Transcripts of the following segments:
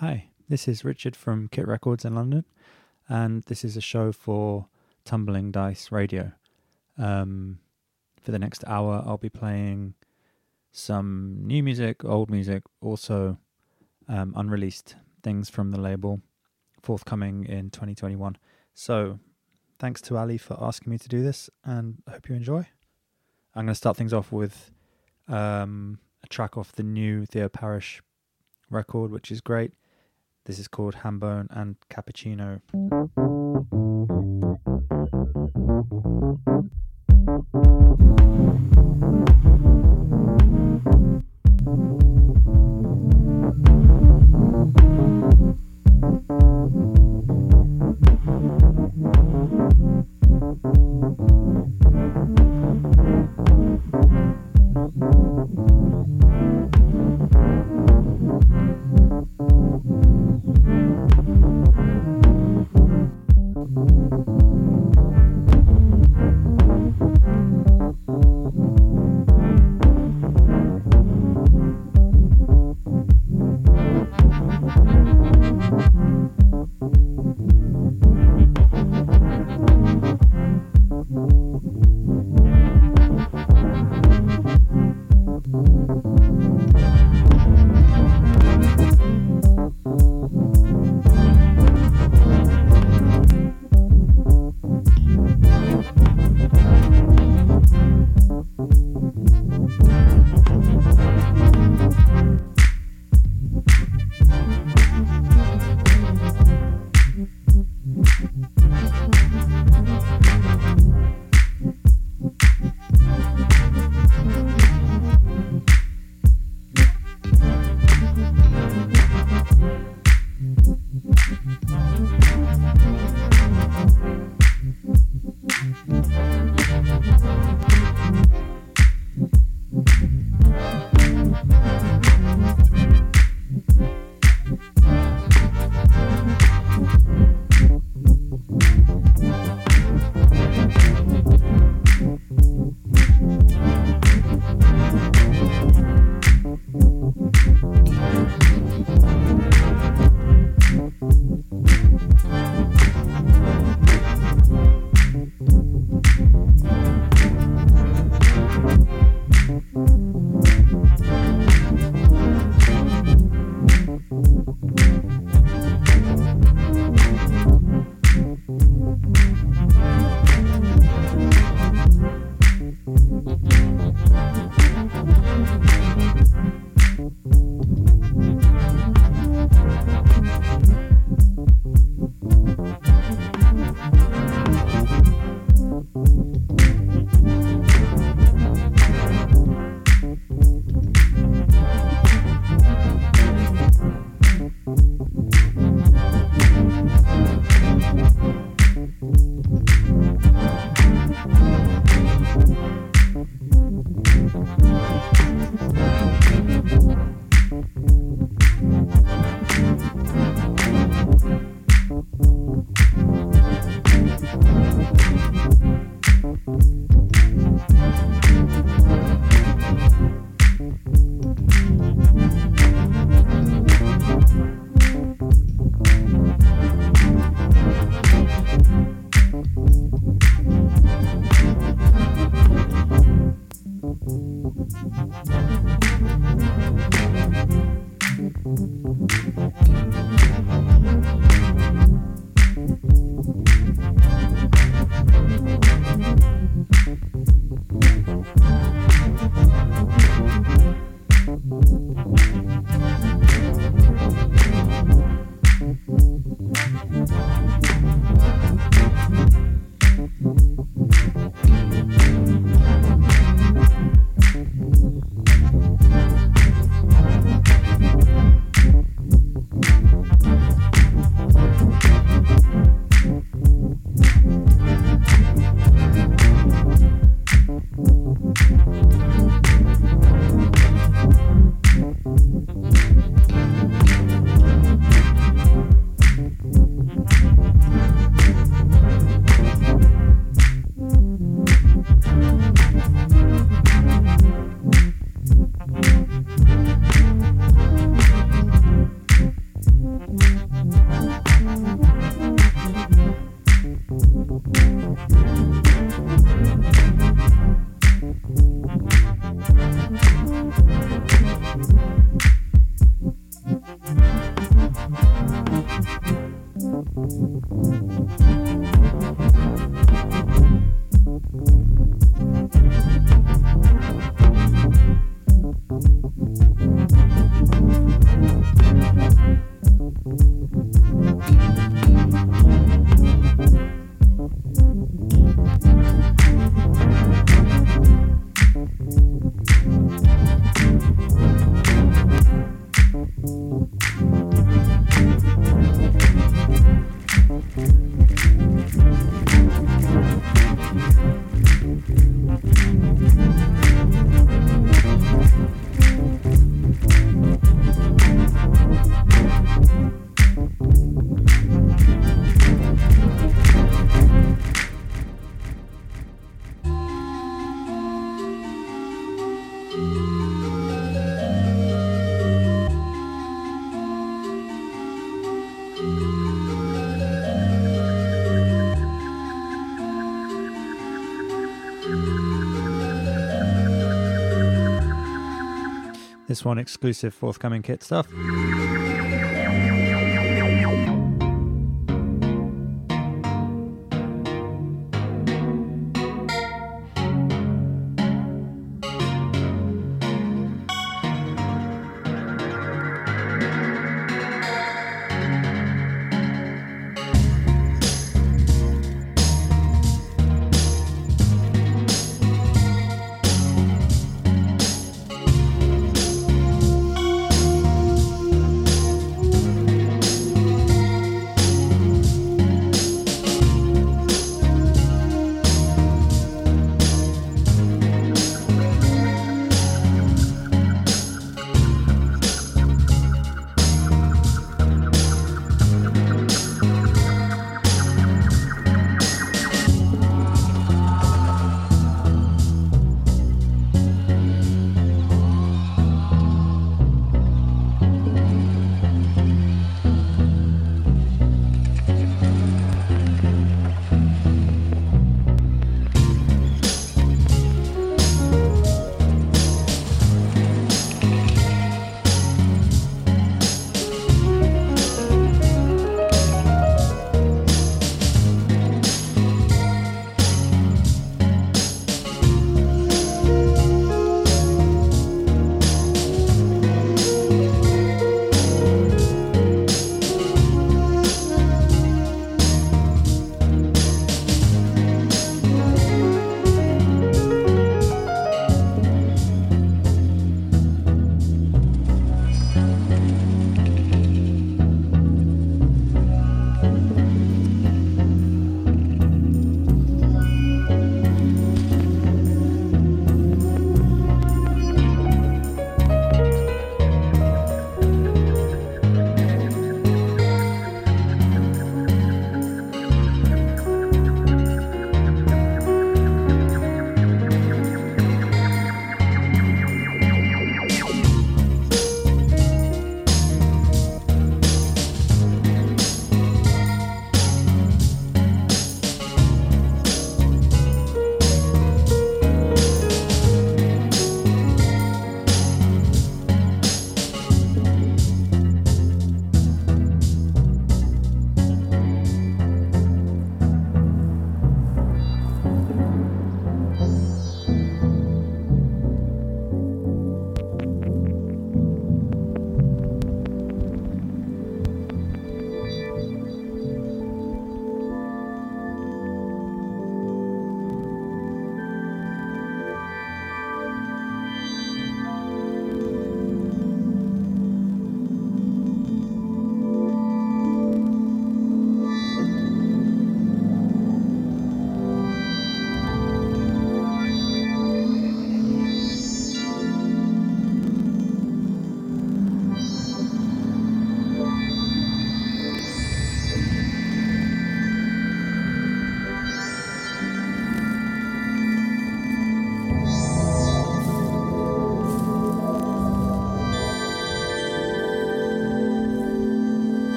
Hi, this is Richard from Kit Records in London, and this is a show for Tumbling Dice Radio. Um, for the next hour, I'll be playing some new music, old music, also um, unreleased things from the label, forthcoming in 2021. So, thanks to Ali for asking me to do this, and I hope you enjoy. I'm going to start things off with um, a track off the new Theo Parrish record, which is great. This is called Hambone and Cappuccino. This one exclusive forthcoming kit stuff.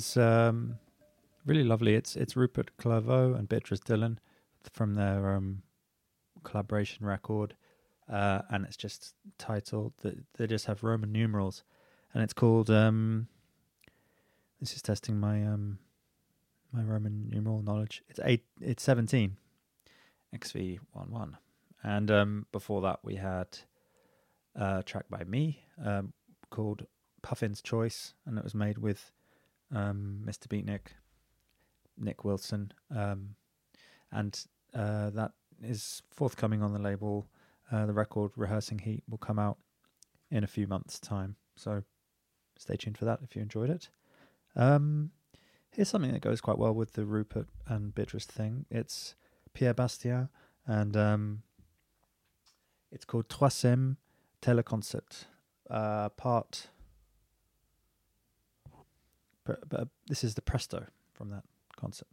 Is um, really lovely. It's it's Rupert Clervaux and Beatrice Dillon from their um, collaboration record, uh, and it's just titled. They just have Roman numerals, and it's called. Um, this is testing my um, my Roman numeral knowledge. It's eight. It's seventeen. XV one one, and um, before that we had a track by me um, called Puffin's Choice, and it was made with um, Mr. Beatnik, Nick Wilson, um, and uh, that is forthcoming on the label. Uh, the record Rehearsing Heat will come out in a few months' time, so stay tuned for that if you enjoyed it. Um, here's something that goes quite well with the Rupert and Beatrice thing. It's Pierre Bastien, and um, it's called Troisième Teleconcert, uh, part but, uh, but this is the Presto from that concert.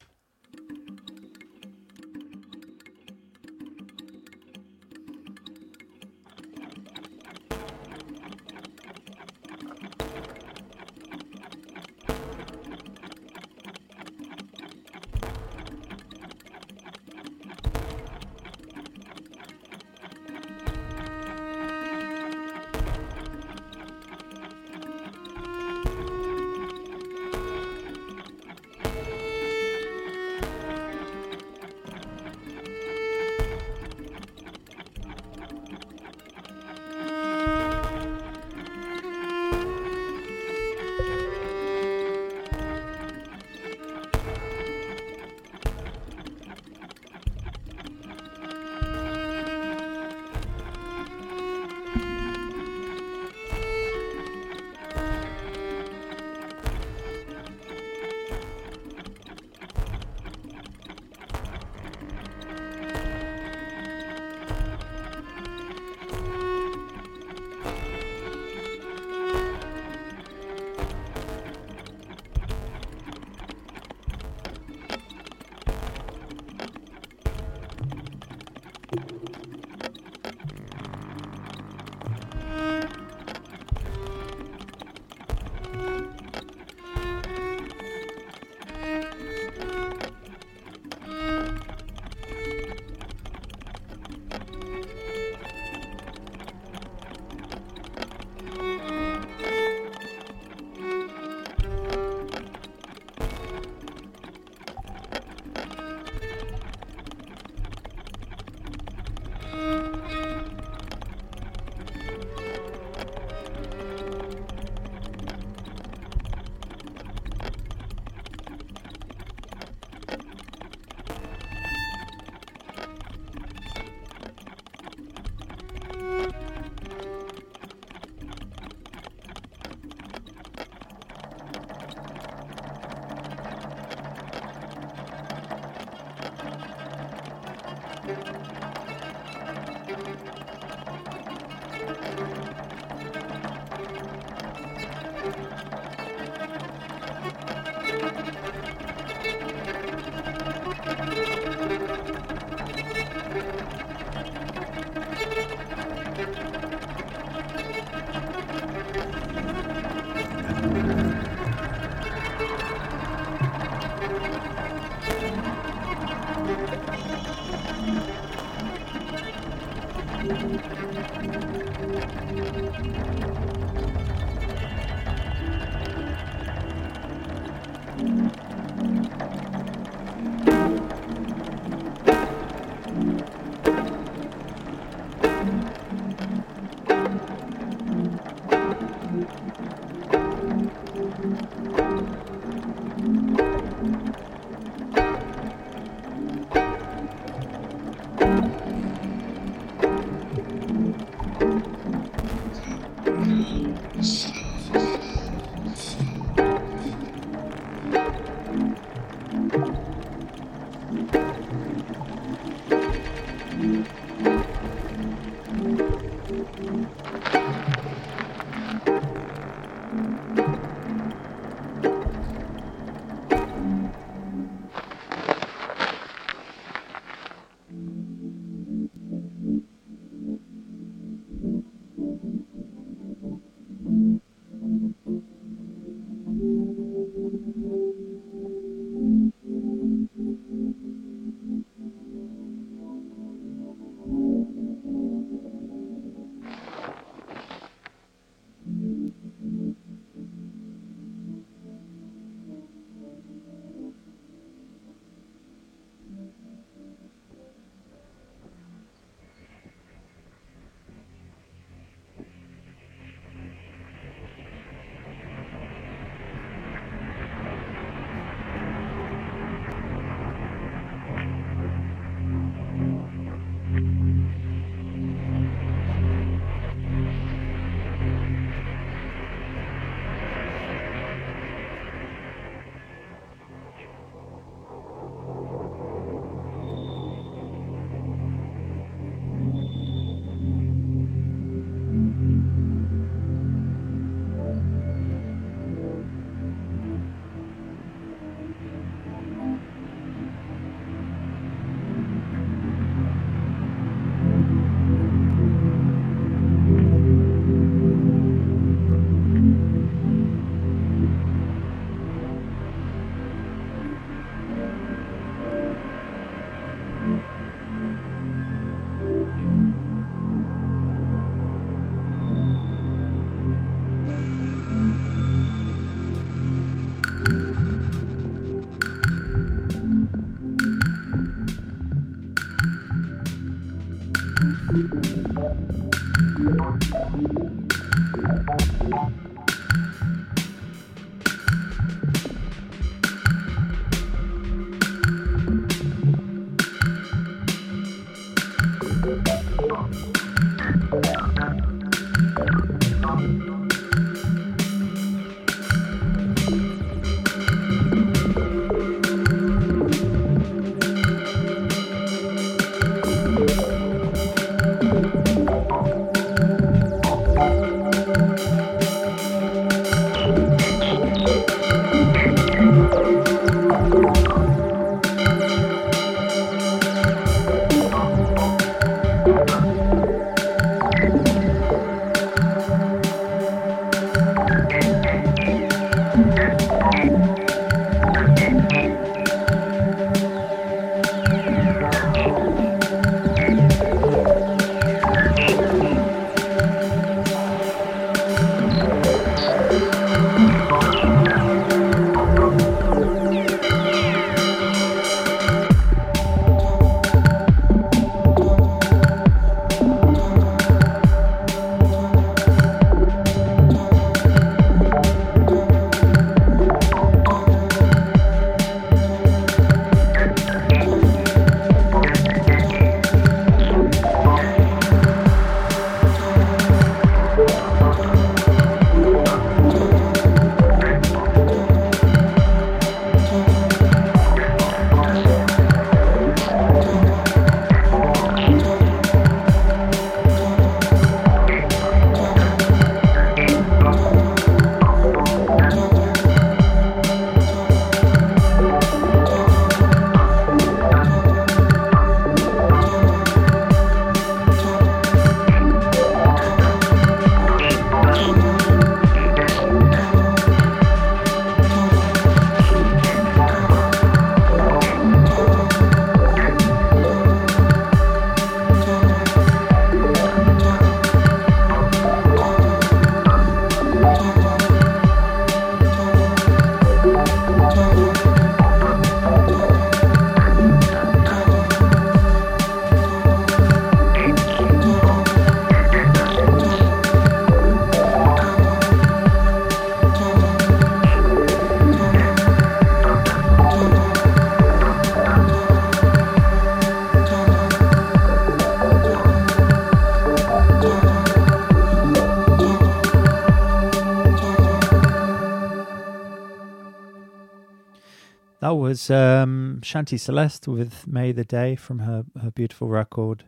That was um, Shanti Celeste with May the Day from her, her beautiful record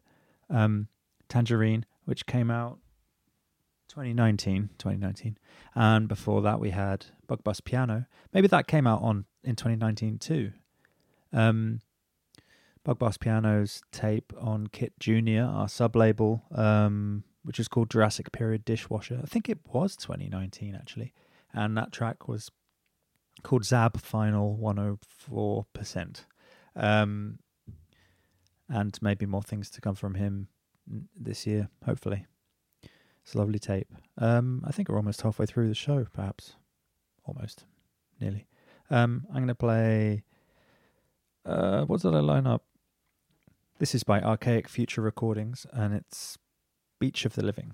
um, Tangerine, which came out 2019, 2019. And before that, we had Bug Bus Piano. Maybe that came out on in 2019 too. Um, Bug Bus Piano's tape on Kit Junior, our sub label, um, which is called Jurassic Period Dishwasher. I think it was 2019 actually, and that track was called Zab Final 104%. Um, and maybe more things to come from him this year, hopefully. It's a lovely tape. Um, I think we're almost halfway through the show, perhaps. Almost. Nearly. Um, I'm going to play. Uh, what did I line up? This is by Archaic Future Recordings, and it's Beach of the Living.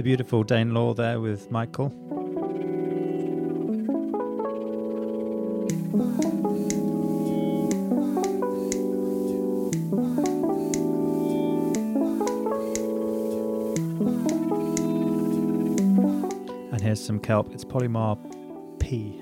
The beautiful Dane Law there with Michael. And here's some kelp. It's Polymar P.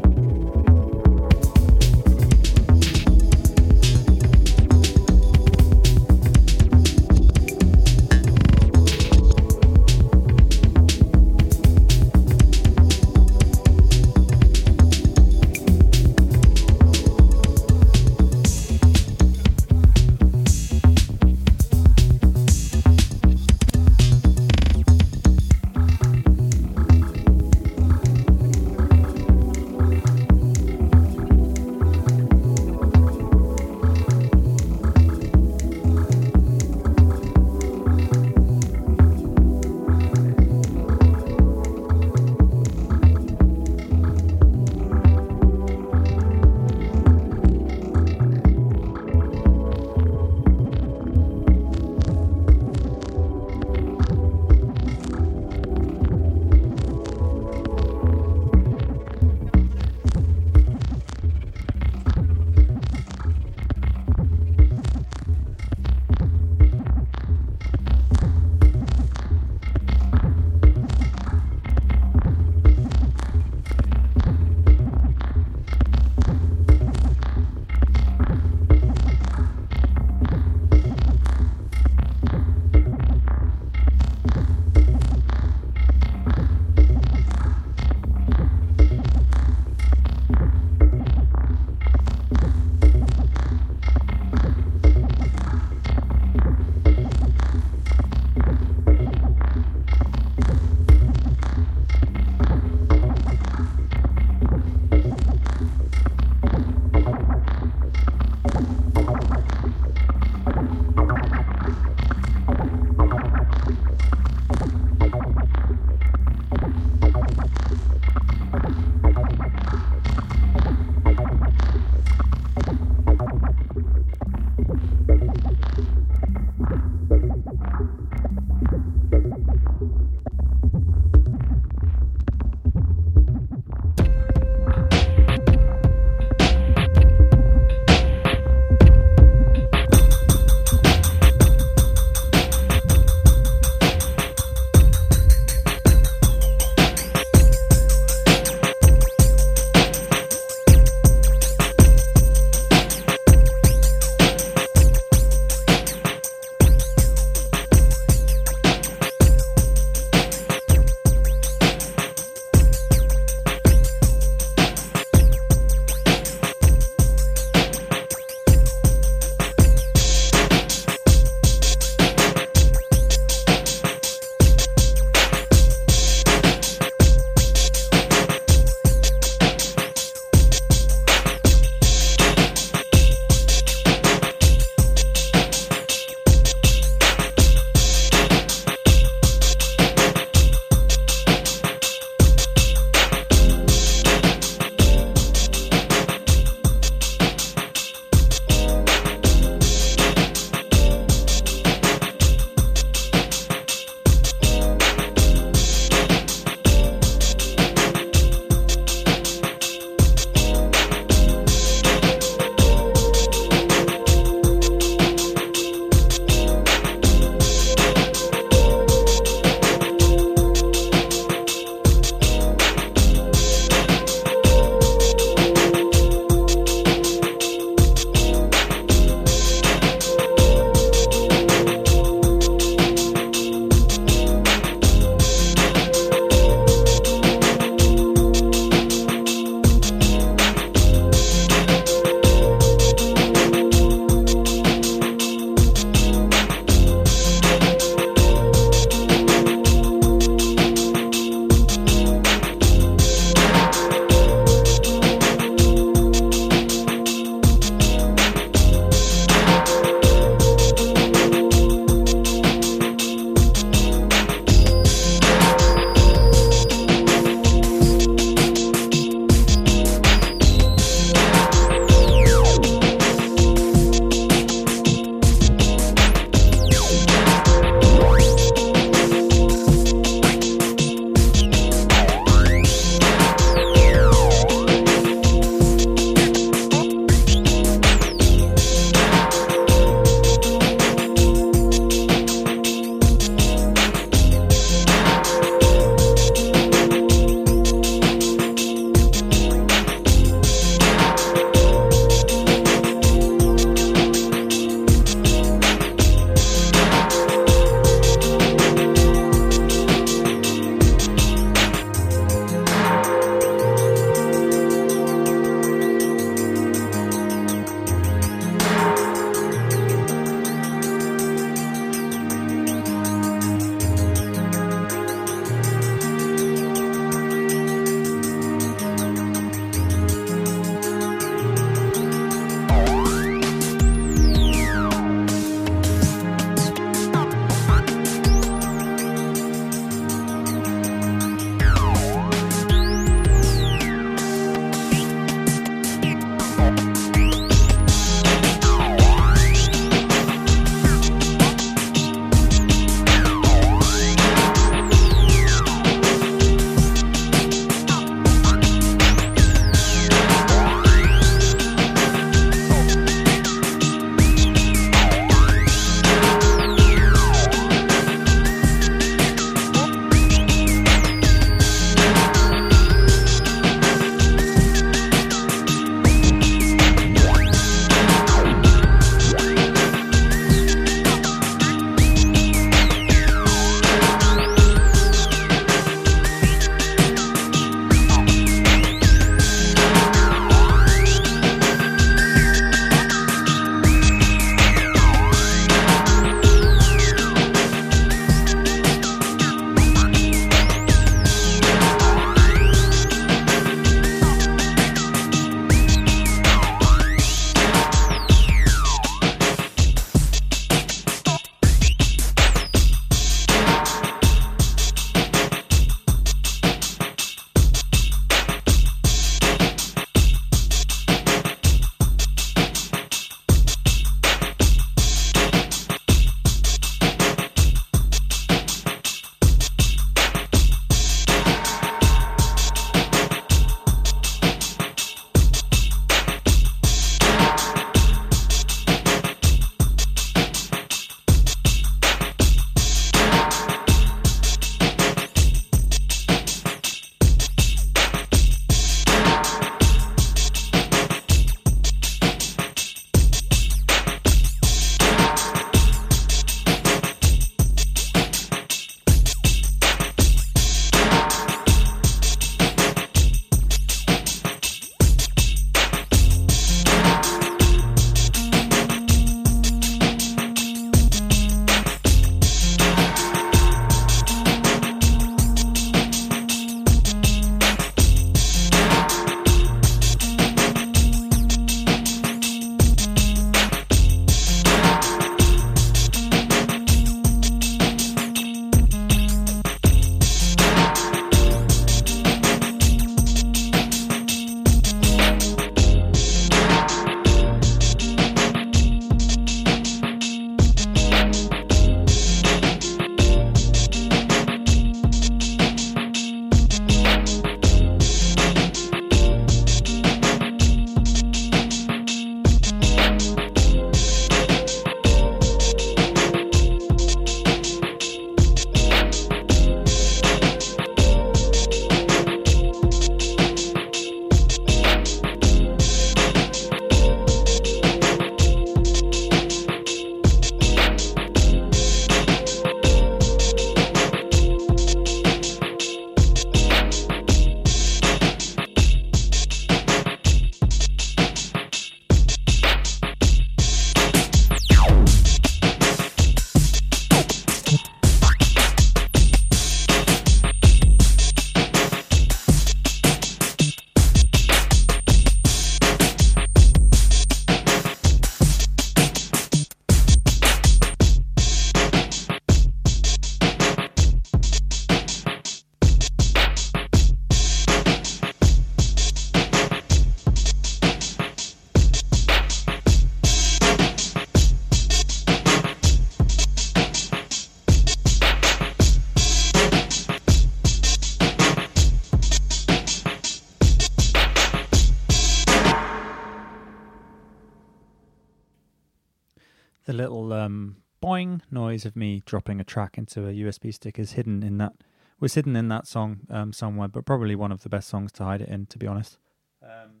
noise of me dropping a track into a USB stick is hidden in that was hidden in that song um, somewhere, but probably one of the best songs to hide it in, to be honest. Um,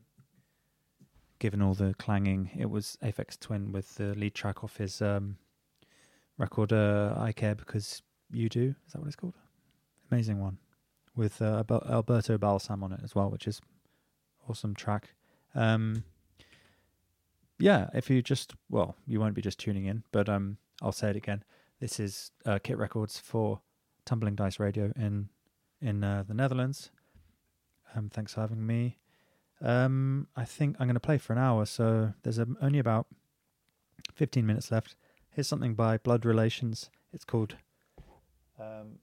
given all the clanging, it was Aphex Twin with the lead track off his um, record uh, "I Care Because You Do." Is that what it's called? Amazing one with uh, Alberto Balsam on it as well, which is awesome track. Um, yeah, if you just well, you won't be just tuning in, but um, I'll say it again. This is uh, Kit Records for Tumbling Dice Radio in in uh, the Netherlands. Um, thanks for having me. Um, I think I'm going to play for an hour, so there's a, only about 15 minutes left. Here's something by Blood Relations. It's called um,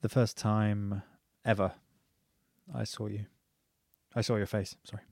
"The First Time Ever I Saw You." I saw your face. Sorry.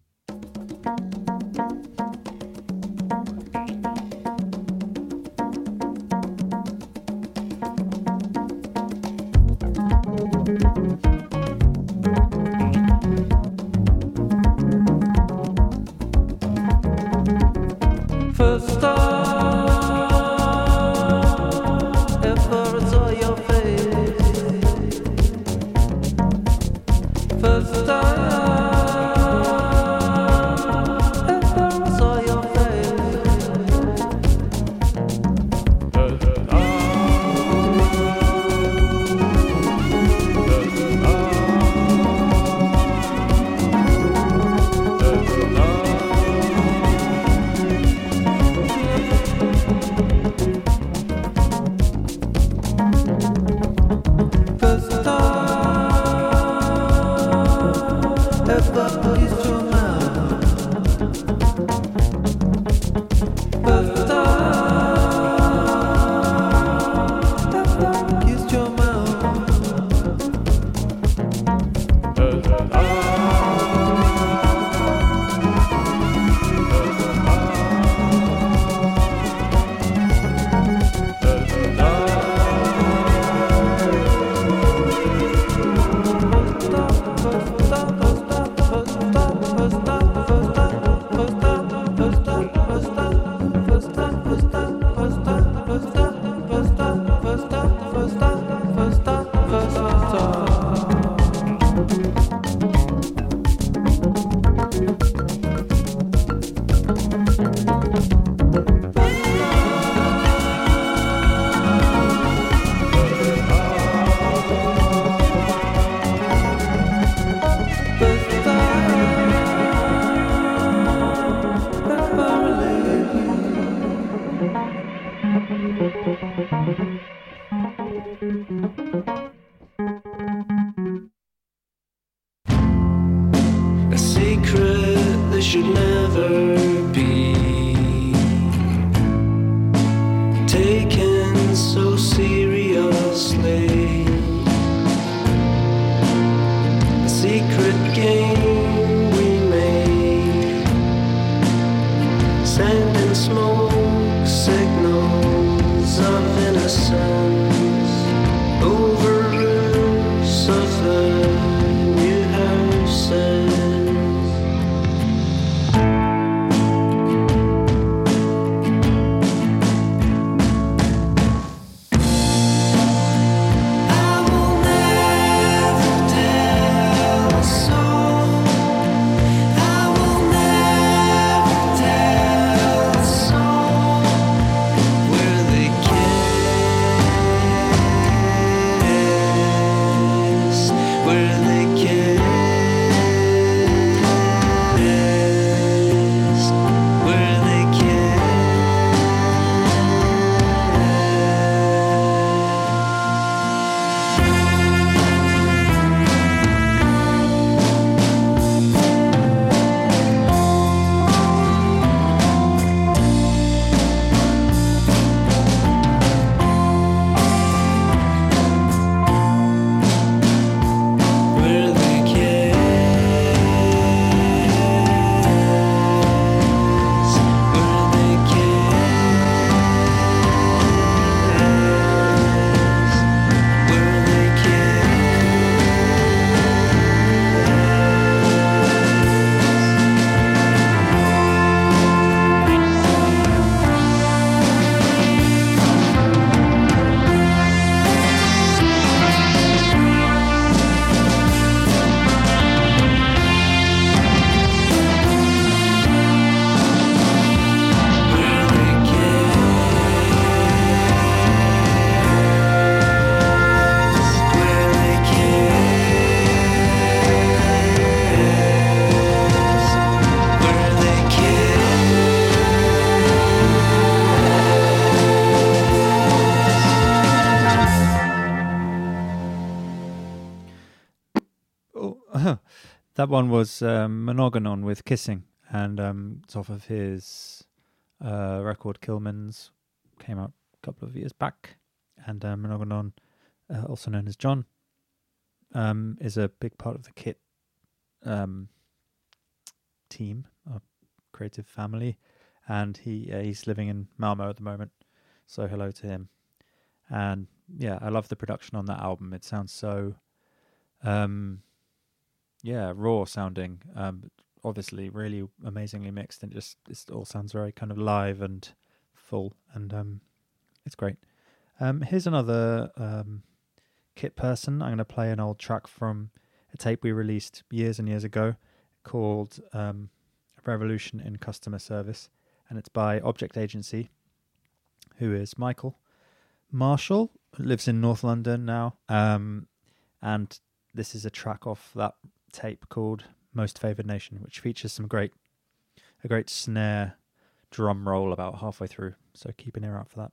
That one was um, Monogonon with Kissing, and um, it's off of his uh, record Killman's, came out a couple of years back. And uh, Monogonon, uh, also known as John, um, is a big part of the Kit um, team, a creative family, and he uh, he's living in Malmo at the moment. So hello to him. And yeah, I love the production on that album. It sounds so, um, yeah, raw sounding. Um, obviously, really amazingly mixed, and just it all sounds very kind of live and full, and um, it's great. Um, here's another um, kit person. I'm going to play an old track from a tape we released years and years ago called um, Revolution in Customer Service, and it's by Object Agency, who is Michael Marshall, lives in North London now, um, and this is a track off that tape called Most Favored Nation, which features some great, a great snare drum roll about halfway through. So keep an ear out for that.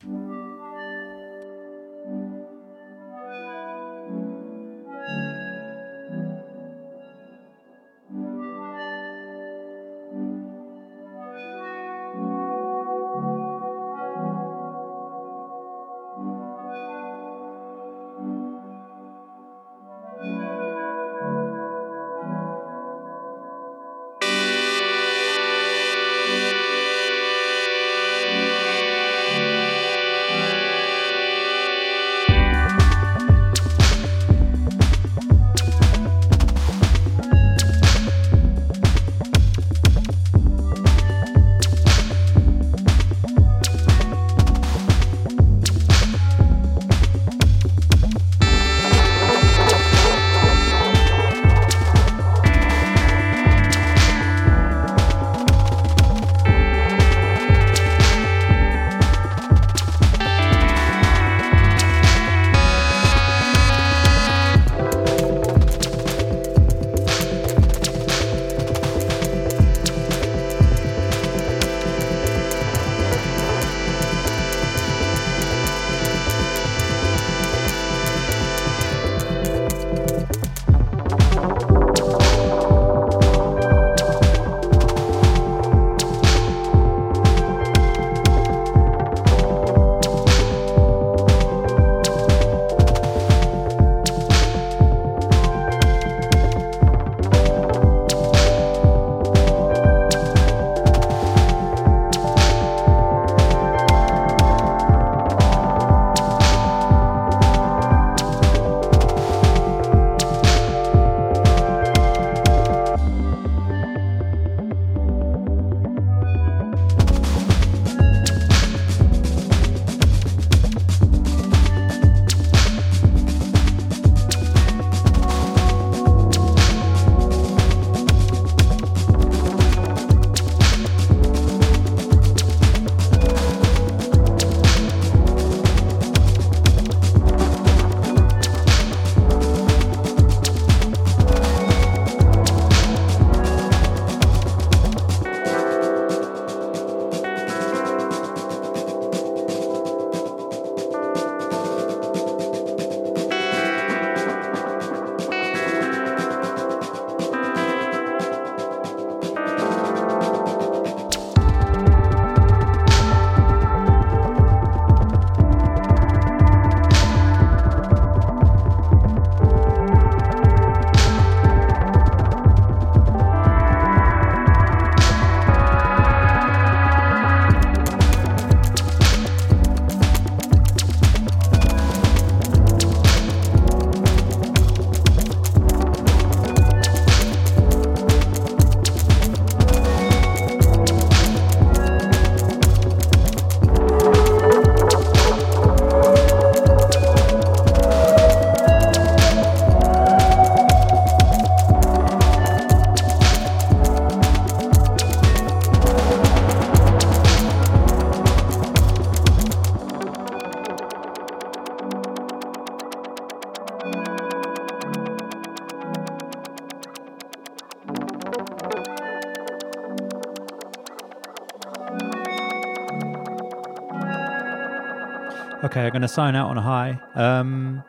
Okay, I'm going to sign out on a high. Um,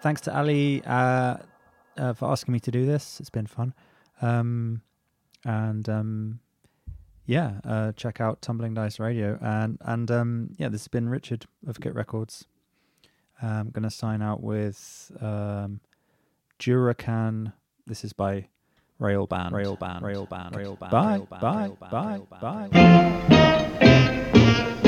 thanks to Ali uh, uh, for asking me to do this. It's been fun. Um, and um, yeah, uh, check out Tumbling Dice Radio. And and um, yeah, this has been Richard of Kit Records. I'm gonna sign out with um, Duracan. This is by Railband. Railband. Railband. Railband. Bye. Bye. Bye. Bye. Bye.